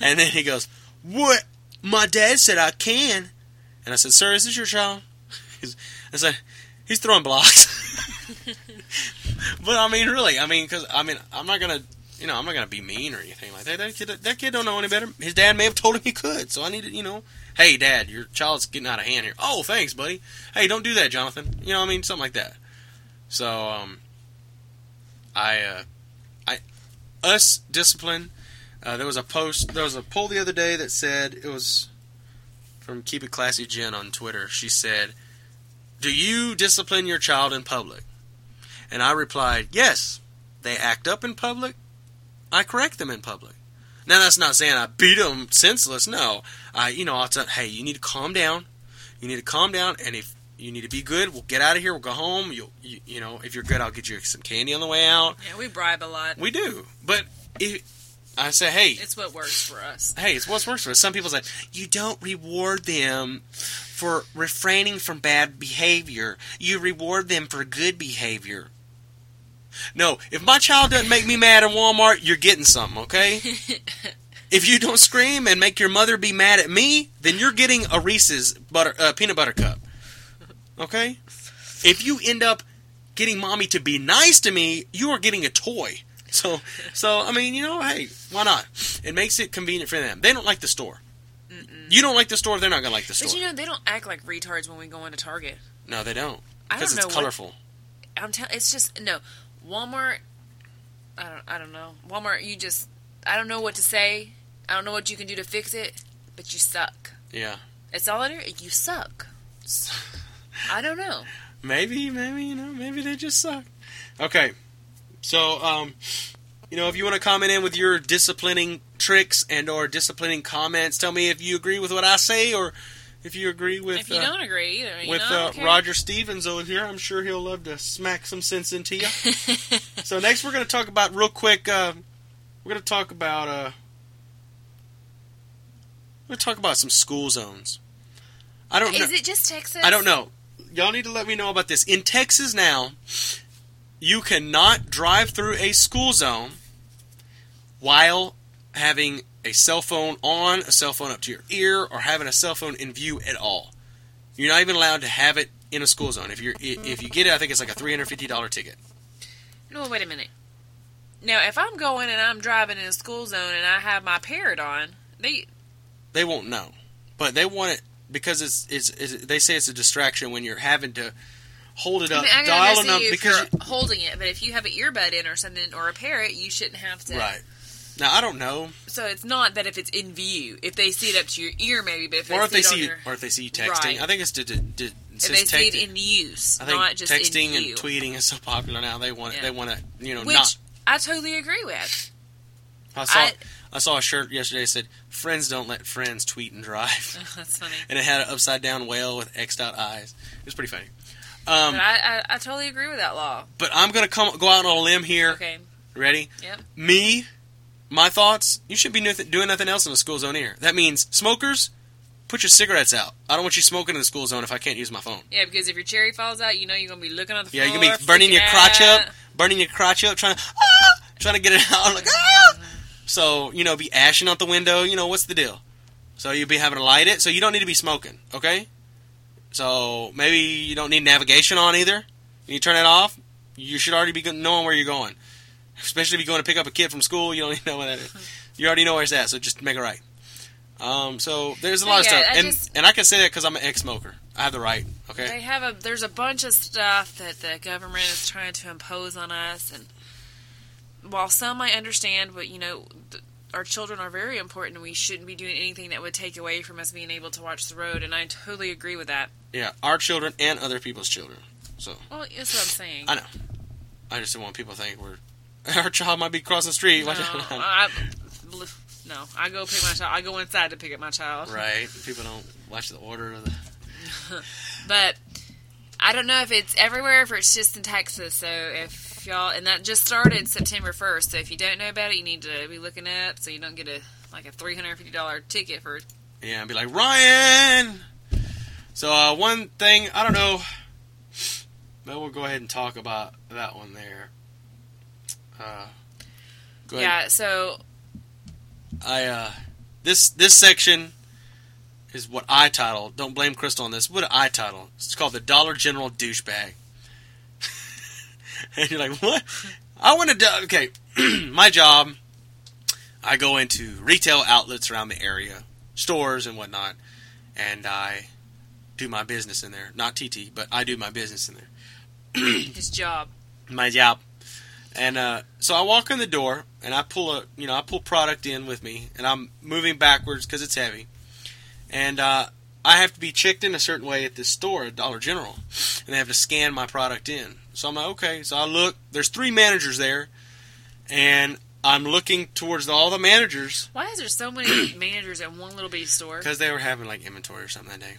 [SPEAKER 1] and then he goes, "What? My dad said I can." And I said, "Sir, is this your child?" He's, I said, "He's throwing blocks." [laughs] but I mean, really, I mean, because I mean, I'm not gonna, you know, I'm not gonna be mean or anything like that. That kid, that kid don't know any better. His dad may have told him he could, so I need to, you know, hey, dad, your child's getting out of hand here. Oh, thanks, buddy. Hey, don't do that, Jonathan. You know, what I mean, something like that. So, um, I, uh, I, us discipline. Uh, there was a post, there was a poll the other day that said it was from Keep It Classy Jen on Twitter. She said, "Do you discipline your child in public?" And I replied, "Yes. They act up in public. I correct them in public." Now that's not saying I beat them senseless. No, I, you know, I'll tell, hey, you need to calm down. You need to calm down, and if you need to be good, we'll get out of here. We'll go home. You'll, you, you know, if you're good, I'll get you some candy on the way out.
[SPEAKER 2] Yeah, we bribe a lot.
[SPEAKER 1] We do, but if I say, hey,
[SPEAKER 2] It's what works for us.
[SPEAKER 1] hey, it's what's works for us. Some people say you don't reward them for refraining from bad behavior. You reward them for good behavior. No, if my child doesn't make me mad at Walmart, you're getting something, okay? [laughs] if you don't scream and make your mother be mad at me, then you're getting a Reese's butter uh, peanut butter cup. Okay? If you end up getting mommy to be nice to me, you are getting a toy. So, so I mean, you know, hey, why not? It makes it convenient for them. They don't like the store. You don't like the store, they're not gonna like the store.
[SPEAKER 2] But you know, they don't act like retards when we go into Target.
[SPEAKER 1] no, they don't
[SPEAKER 2] I
[SPEAKER 1] because
[SPEAKER 2] don't
[SPEAKER 1] it's
[SPEAKER 2] know what-
[SPEAKER 1] colorful.
[SPEAKER 2] I'm telling. It's just no. Walmart. I don't. I don't know. Walmart. You just. I don't know what to say. I don't know what you can do to fix it. But you suck.
[SPEAKER 1] Yeah,
[SPEAKER 2] It's all is. You suck. I don't know. [laughs]
[SPEAKER 1] maybe, maybe you know, maybe they just suck. Okay, so um, you know, if you want to comment in with your disciplining tricks and or disciplining comments, tell me if you agree with what I say or if you agree with
[SPEAKER 2] if you
[SPEAKER 1] uh,
[SPEAKER 2] don't agree either, you
[SPEAKER 1] with
[SPEAKER 2] know,
[SPEAKER 1] uh,
[SPEAKER 2] okay.
[SPEAKER 1] Roger Stevens over here. I'm sure he'll love to smack some sense into you. [laughs] so next, we're going to talk about real quick. Uh, we're going to talk about. Uh, we're going to talk about some school zones. I don't know.
[SPEAKER 2] Is it just Texas?
[SPEAKER 1] I don't know. Y'all need to let me know about this. In Texas now, you cannot drive through a school zone while having a cell phone on, a cell phone up to your ear, or having a cell phone in view at all. You're not even allowed to have it in a school zone. If you're if you get it, I think it's like a three hundred fifty dollar ticket.
[SPEAKER 2] No, wait a minute. Now, if I'm going and I'm driving in a school zone and I have my parrot on, they
[SPEAKER 1] They won't know, but they want it because it's it's, it's they say it's a distraction when you're having to hold it up,
[SPEAKER 2] mean, I can
[SPEAKER 1] dial it up because
[SPEAKER 2] you're holding it, but if you have an earbud in or something or a parrot, you shouldn't have to.
[SPEAKER 1] right. Now I don't know,
[SPEAKER 2] So it's not that if it's in view, if they see it up to your ear, maybe, but if
[SPEAKER 1] or if they see
[SPEAKER 2] your,
[SPEAKER 1] or if they see you texting.
[SPEAKER 2] Right.
[SPEAKER 1] I think it's to, to, to,
[SPEAKER 2] if they see it in use,
[SPEAKER 1] I think
[SPEAKER 2] not just
[SPEAKER 1] texting
[SPEAKER 2] in
[SPEAKER 1] and tweeting is so popular now. They want.
[SPEAKER 2] Yeah.
[SPEAKER 1] They want to you know
[SPEAKER 2] which
[SPEAKER 1] not.
[SPEAKER 2] I totally agree with.
[SPEAKER 1] I saw
[SPEAKER 2] I-
[SPEAKER 1] I, saw a shirt yesterday that said "Friends don't let friends tweet and drive," [laughs]
[SPEAKER 2] That's funny.
[SPEAKER 1] and it had an upside down whale with X out eyes. It was pretty funny. Um,
[SPEAKER 2] But I, I, I totally agree with that law.
[SPEAKER 1] but I'm gonna come go out on a limb here.
[SPEAKER 2] Okay.
[SPEAKER 1] Ready?
[SPEAKER 2] Yep.
[SPEAKER 1] Me, my thoughts. You should be doing nothing else in the school zone here. That means smokers, put your cigarettes out. I don't want you smoking in the school zone if I can't use my phone.
[SPEAKER 2] Yeah, because if your cherry falls out, you know you're gonna be looking on the
[SPEAKER 1] Yeah,
[SPEAKER 2] floor.
[SPEAKER 1] you're gonna be burning your crotch
[SPEAKER 2] out.
[SPEAKER 1] up, burning your crotch up, trying to ah, trying to get it [laughs] out. Like ah. So you know, be ashing out the window. You know what's the deal? So you'll be having to light it. So you don't need to be smoking. Okay. So maybe you don't need navigation on either. You turn it off. You should already be knowing where you're going. Especially if you're going to pick up a kid from school, you don't even know where that is. You already know where it's at, so just make it right. Um, so there's a lot of
[SPEAKER 2] Yeah,
[SPEAKER 1] stuff,
[SPEAKER 2] I
[SPEAKER 1] and
[SPEAKER 2] just-
[SPEAKER 1] and I can say that because I'm an ex-smoker. I have the right. Okay.
[SPEAKER 2] They have a there's a bunch of stuff that the government is trying to impose on us, and while some I understand, but you know, th- our children are very important, and we shouldn't be doing anything that would take away from us being able to watch the road. And I totally agree with that.
[SPEAKER 1] Yeah, our children and other people's children. So
[SPEAKER 2] Well, that's what I'm saying.
[SPEAKER 1] I know. I just don't want people to think we're [laughs] our child might be crossing the street.
[SPEAKER 2] no, [laughs] I, no, I go pick my child. I go inside to pick up my child.
[SPEAKER 1] right. People don't watch the order of the. [laughs]
[SPEAKER 2] But I don't know if it's everywhere, if it's just in Texas. So if y'all, and that just started September 1st. So if you don't know about it, you need to be looking up so you don't get a like a three hundred fifty dollar ticket for.
[SPEAKER 1] Yeah, and be like Ryan. So uh, one thing I don't know. But we'll go ahead and talk about that one there. Uh, go ahead.
[SPEAKER 2] Yeah. So
[SPEAKER 1] I uh, this this section is what I title. Don't blame Crystal on this. What I title? It's called the Dollar General douchebag. [laughs] and you're like, what? I want to do. Okay, [clears throat] my job. I go into retail outlets around the area, stores and whatnot, and I do my business in there. Not TT, but I do my business in there
[SPEAKER 2] his job.
[SPEAKER 1] my job. And uh, so I walk in the door and I pull a you know I pull product in with me and I'm moving backwards because it's heavy, and uh, I have to be checked in a certain way at this store at Dollar General, and they have to scan my product in. So I'm like okay, so I look. There's three managers there, and I'm looking towards all the managers
[SPEAKER 2] Why is there so many [clears throat] managers at one little bitty store?
[SPEAKER 1] because they were having like inventory or something that day,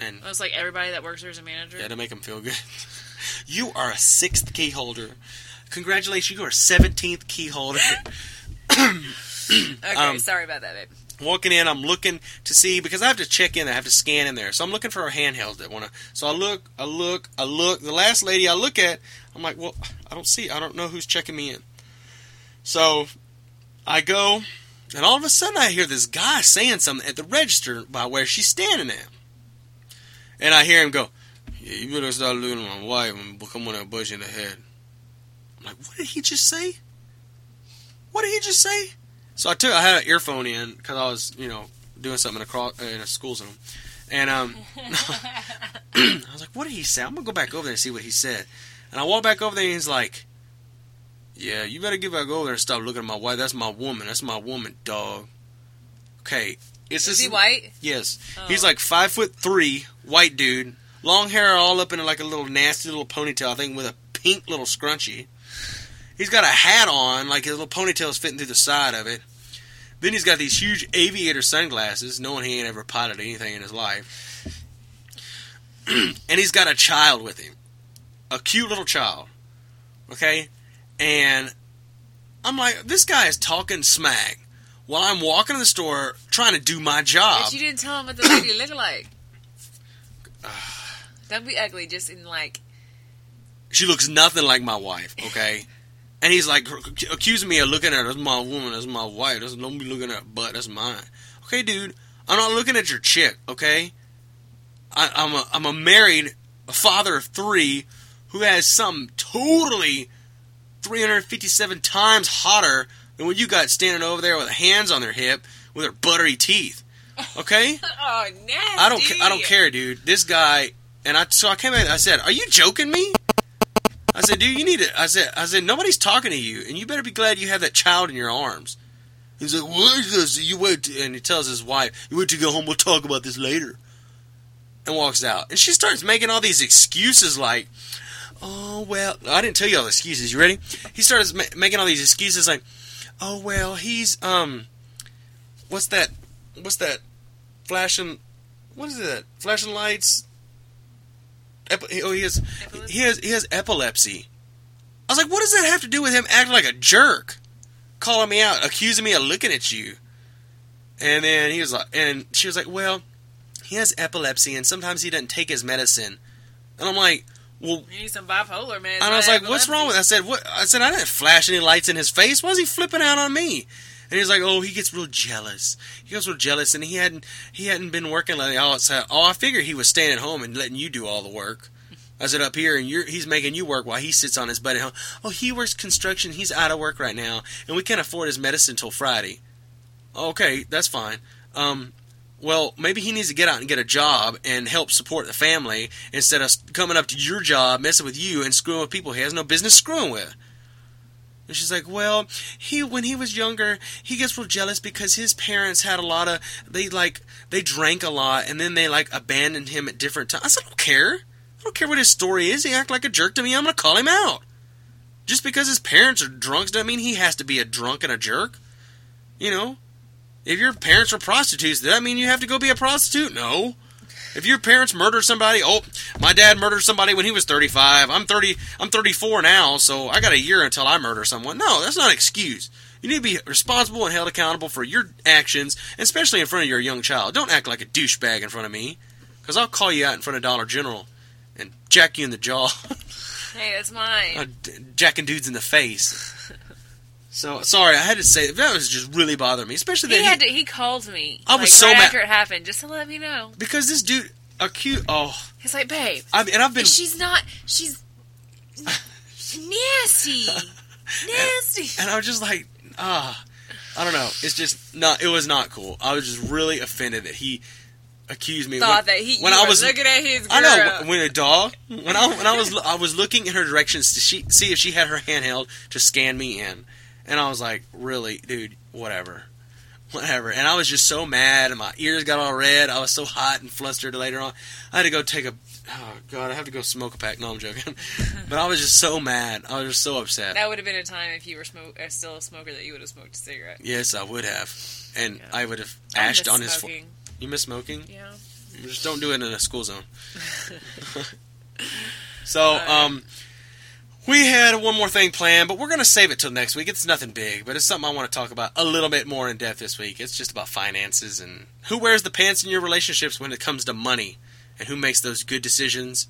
[SPEAKER 1] and
[SPEAKER 2] It's like everybody that works there is a manager.
[SPEAKER 1] Yeah, to make them feel good. [laughs] you are a sixth key holder. Congratulations, you are a seventeenth key holder. [laughs]
[SPEAKER 2] okay,
[SPEAKER 1] um,
[SPEAKER 2] sorry about that, babe.
[SPEAKER 1] Walking in, I'm looking to see because I have to check in. I have to scan in there, so I'm looking for a handheld that want to. So I look, I look, I look. The last lady I look at, I'm like, well, I don't see. I don't know who's checking me in. So I go, and all of a sudden I hear this guy saying something at the register by where she's standing at, and I hear him go, "Yeah, you better start looking at my wife and become one that bush in the head." Like, what did he just say? What did he just say? So I took I had an earphone in because I was you know doing something in a in a school zone, and um [laughs] [clears throat] I was like, what did he say? I'm gonna go back over there and see what he said. And I walk back over there and he's like, yeah, you better get back over there and stop looking at my wife. That's my woman. That's my woman, dog. Okay, it's
[SPEAKER 2] Is
[SPEAKER 1] this
[SPEAKER 2] he white?
[SPEAKER 1] Yes,
[SPEAKER 2] Oh.
[SPEAKER 1] he's like five foot three, white dude, long hair all up in like a little nasty little ponytail, I think with a pink little scrunchie. He's got a hat on, like his little ponytail's fitting through the side of it. Then he's got these huge aviator sunglasses, knowing he ain't ever piloted anything in his life. [clears throat] and he's got a child with him, a cute little child. Okay, and I'm like, this guy is talking smack while I'm walking in the store trying to do my job.
[SPEAKER 2] But you didn't tell him what the lady looked like. [sighs] Don't be ugly, just in like.
[SPEAKER 1] She looks nothing like my wife, okay? And he's like accusing me of looking at her. That's my woman. That's my wife. That's, don't be looking at her butt. That's mine. Okay, dude. I'm not looking at your chick, okay? I, I'm a I'm a married a father of three, who has something totally 357 times hotter than what you got standing over there with hands on their hip with their buttery teeth. Okay? [laughs]
[SPEAKER 2] Oh, nasty.
[SPEAKER 1] I don't. I don't care, dude. This guy and I. So I came in. I said, "Are you joking me?" I said, "Dude, you need it." I said, "I said nobody's talking to you, and you better be glad you have that child in your arms." He's like, "What is this? You wait," and he tells his wife, "You wait to go home. We'll talk about this later." And walks out, and she starts making all these excuses like, "Oh well," I didn't tell you all the excuses. You ready? He starts ma- making all these excuses like, "Oh well, he's um, what's that? What's that? Flashing what is that? Flashing lights. Epi- oh, he has
[SPEAKER 2] Epilepsy?
[SPEAKER 1] he has he has epilepsy. I was like, what does that have to do with him acting like a jerk, calling me out, accusing me of looking at you? And then he was like, and she was like, well, he has epilepsy, and sometimes he doesn't take his medicine. And I'm like, well,
[SPEAKER 2] You need some bipolar, man.
[SPEAKER 1] and I was like, "What's wrong with?" I said, "What?" I said, "I didn't flash any lights in his face. Why is he flipping out on me?" And he's like, "Oh, he gets real jealous. He gets real jealous, and he hadn't he hadn't been working it's, uh, oh, I figured he was staying at home and letting you do all the work." I said, "Up here, and he's making you work while he sits on his butt at home. Oh, he works construction. He's out of work right now, and we can't afford his medicine till Friday. Okay, that's fine. Um, well, maybe he needs to get out and get a job and help support the family instead of coming up to your job, messing with you, and screwing with people he has no business screwing with. And she's like, well, he when he was younger, he gets real jealous because his parents had a lot of they like they drank a lot and then they like abandoned him at different times. I said, I don't care. I don't care what his story is. He act like a jerk to me. I'm gonna call him out. Just because his parents are drunks doesn't mean he has to be a drunk and a jerk. You know, if your parents are prostitutes, does that mean you have to go be a prostitute? No. If your parents murdered somebody, oh, my dad murdered somebody when he was 35. I'm 30. I'm 34 now, so I got a year until I murder someone. No, that's not an excuse. You need to be responsible and held accountable for your actions, especially in front of your young child. Don't act like a douchebag in front of me, because I'll call you out in front of Dollar General and jack you in the jaw, [laughs]
[SPEAKER 2] Hey, that's mine.
[SPEAKER 1] Uh, d- jacking dudes in the face. [laughs] So sorry, I had to say that was just really bothering me, especially that
[SPEAKER 2] he
[SPEAKER 1] he-
[SPEAKER 2] to, he called me.
[SPEAKER 1] I was
[SPEAKER 2] like,
[SPEAKER 1] so
[SPEAKER 2] right
[SPEAKER 1] mad-
[SPEAKER 2] after it happened, just to let me know.
[SPEAKER 1] because this dude acute. Oh,
[SPEAKER 2] He's like, babe,
[SPEAKER 1] I mean, and I've been
[SPEAKER 2] she's not. She's [laughs] nasty, nasty.
[SPEAKER 1] and I was just like, ah, I don't know. It's just not. It was not cool. I was just really offended that he accused me.
[SPEAKER 2] Thought
[SPEAKER 1] when,
[SPEAKER 2] that he
[SPEAKER 1] when I was
[SPEAKER 2] looking at his girl.
[SPEAKER 1] I know when a dog when I when I was I was looking in her directions to she, see if she had her handheld to scan me in, and I was like, really, dude, whatever, whatever. And I was just so mad, and my ears got all red. I was so hot and flustered. Later on, I had to go take a. Oh God, I have to go smoke a pack. No, I'm joking. [laughs] but I was just so mad. I was just so upset.
[SPEAKER 2] That would have been a time if you were smoke, uh, still a smoker that you would have smoked a cigarette.
[SPEAKER 1] Yes, I would have, and
[SPEAKER 2] Yeah.
[SPEAKER 1] I would have ashed on his. Fo- you miss smoking?
[SPEAKER 2] Yeah.
[SPEAKER 1] Just don't do it in a school zone. [laughs] [laughs] so, um, we had one more thing planned, but we're going to save it till next week. It's nothing big, but it's something I want to talk about a little bit more in depth this week. It's just about finances and who wears the pants in your relationships when it comes to money and who makes those good decisions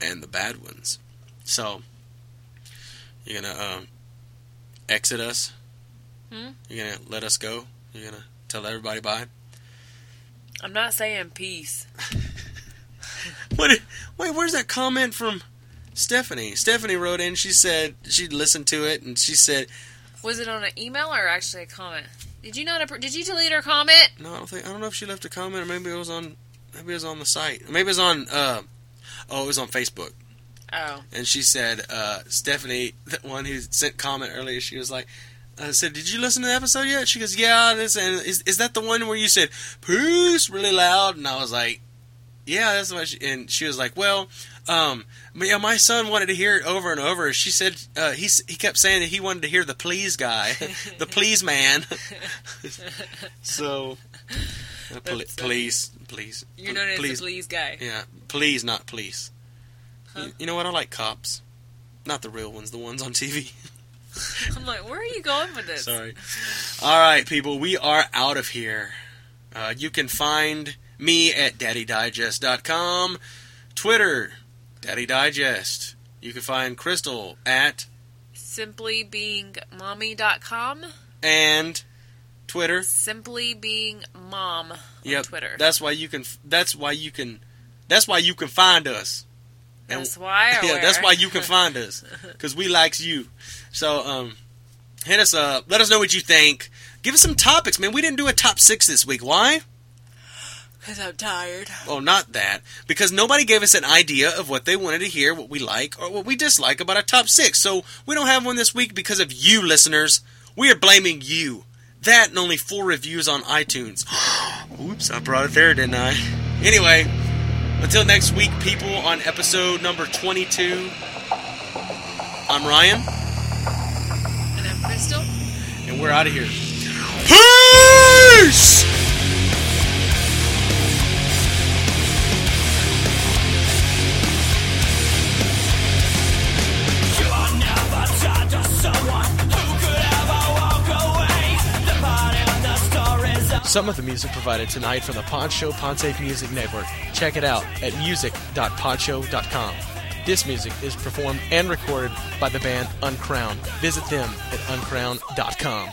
[SPEAKER 1] and the bad ones. So, you're going to um, exit us?
[SPEAKER 2] Hmm?
[SPEAKER 1] You're going to let us go? You're going to tell everybody bye?
[SPEAKER 2] I'm not saying peace. [laughs]
[SPEAKER 1] What? Wait, where's that comment from Stephanie? Stephanie wrote in. She said she listened to it and she said,
[SPEAKER 2] Was it on an email or actually a comment? Did you not? Did you delete her comment?
[SPEAKER 1] "No, I don't think. I don't know if she left a comment or maybe it was on. Maybe it was on the site. Maybe it was on. Uh, oh, it was on Facebook.
[SPEAKER 2] Oh,
[SPEAKER 1] And she said, uh, Stephanie, [laughs] the one who sent comment earlier, she was like. I said, "Did you listen to the episode yet?" She goes, "Yeah." This and is is that the one where you said "peace" really loud? And I was like, "Yeah, that's what." She, and she was like, "Well, um, but yeah, my son wanted to hear it over and over." She said uh, he he kept saying that he wanted to hear the "please" guy, [laughs] the "please" man. [laughs] so, uh, pl- please, please,
[SPEAKER 2] you're known as
[SPEAKER 1] please,
[SPEAKER 2] the please guy.
[SPEAKER 1] yeah, please, not please.
[SPEAKER 2] Huh?
[SPEAKER 1] You, you know what? I like cops, not the real ones, the ones on TV. [laughs]
[SPEAKER 2] I'm like, where are you going with this?
[SPEAKER 1] Sorry. All right, people, we are out of here. Uh, you can find me at daddydigest.com, Twitter, Daddy Digest. You can find Crystal at
[SPEAKER 2] Simplybeingmommy.com.
[SPEAKER 1] and Twitter.
[SPEAKER 2] Simply being mom on
[SPEAKER 1] Yep,
[SPEAKER 2] Twitter.
[SPEAKER 1] That's why you can. That's why you can. That's why you can find us. And-
[SPEAKER 2] That's why. [laughs]
[SPEAKER 1] Yeah,
[SPEAKER 2] where?
[SPEAKER 1] that's why you can find us because we likes you. So um, hit us up. Let us know what you think. Give us some topics, man. We didn't do a top six this week. Why?
[SPEAKER 2] Because I'm tired.
[SPEAKER 1] Oh, not that. Because nobody gave us an idea of what they wanted to hear, what we like, or what we dislike about our top six. So we don't have one this week because of you, listeners. We are blaming you. That and only four reviews on iTunes. [gasps] Oops, I brought it there, didn't I? Anyway, until next week, people, on episode number 22, I'm Ryan,
[SPEAKER 2] And I'm Crystal.
[SPEAKER 1] and we're out of here. Peace! Some of the music provided tonight from the Poncho Ponte Music Network. Check it out at music.podshow.com. This music is performed and recorded by the band Uncrowned. Visit them at uncrowned.com.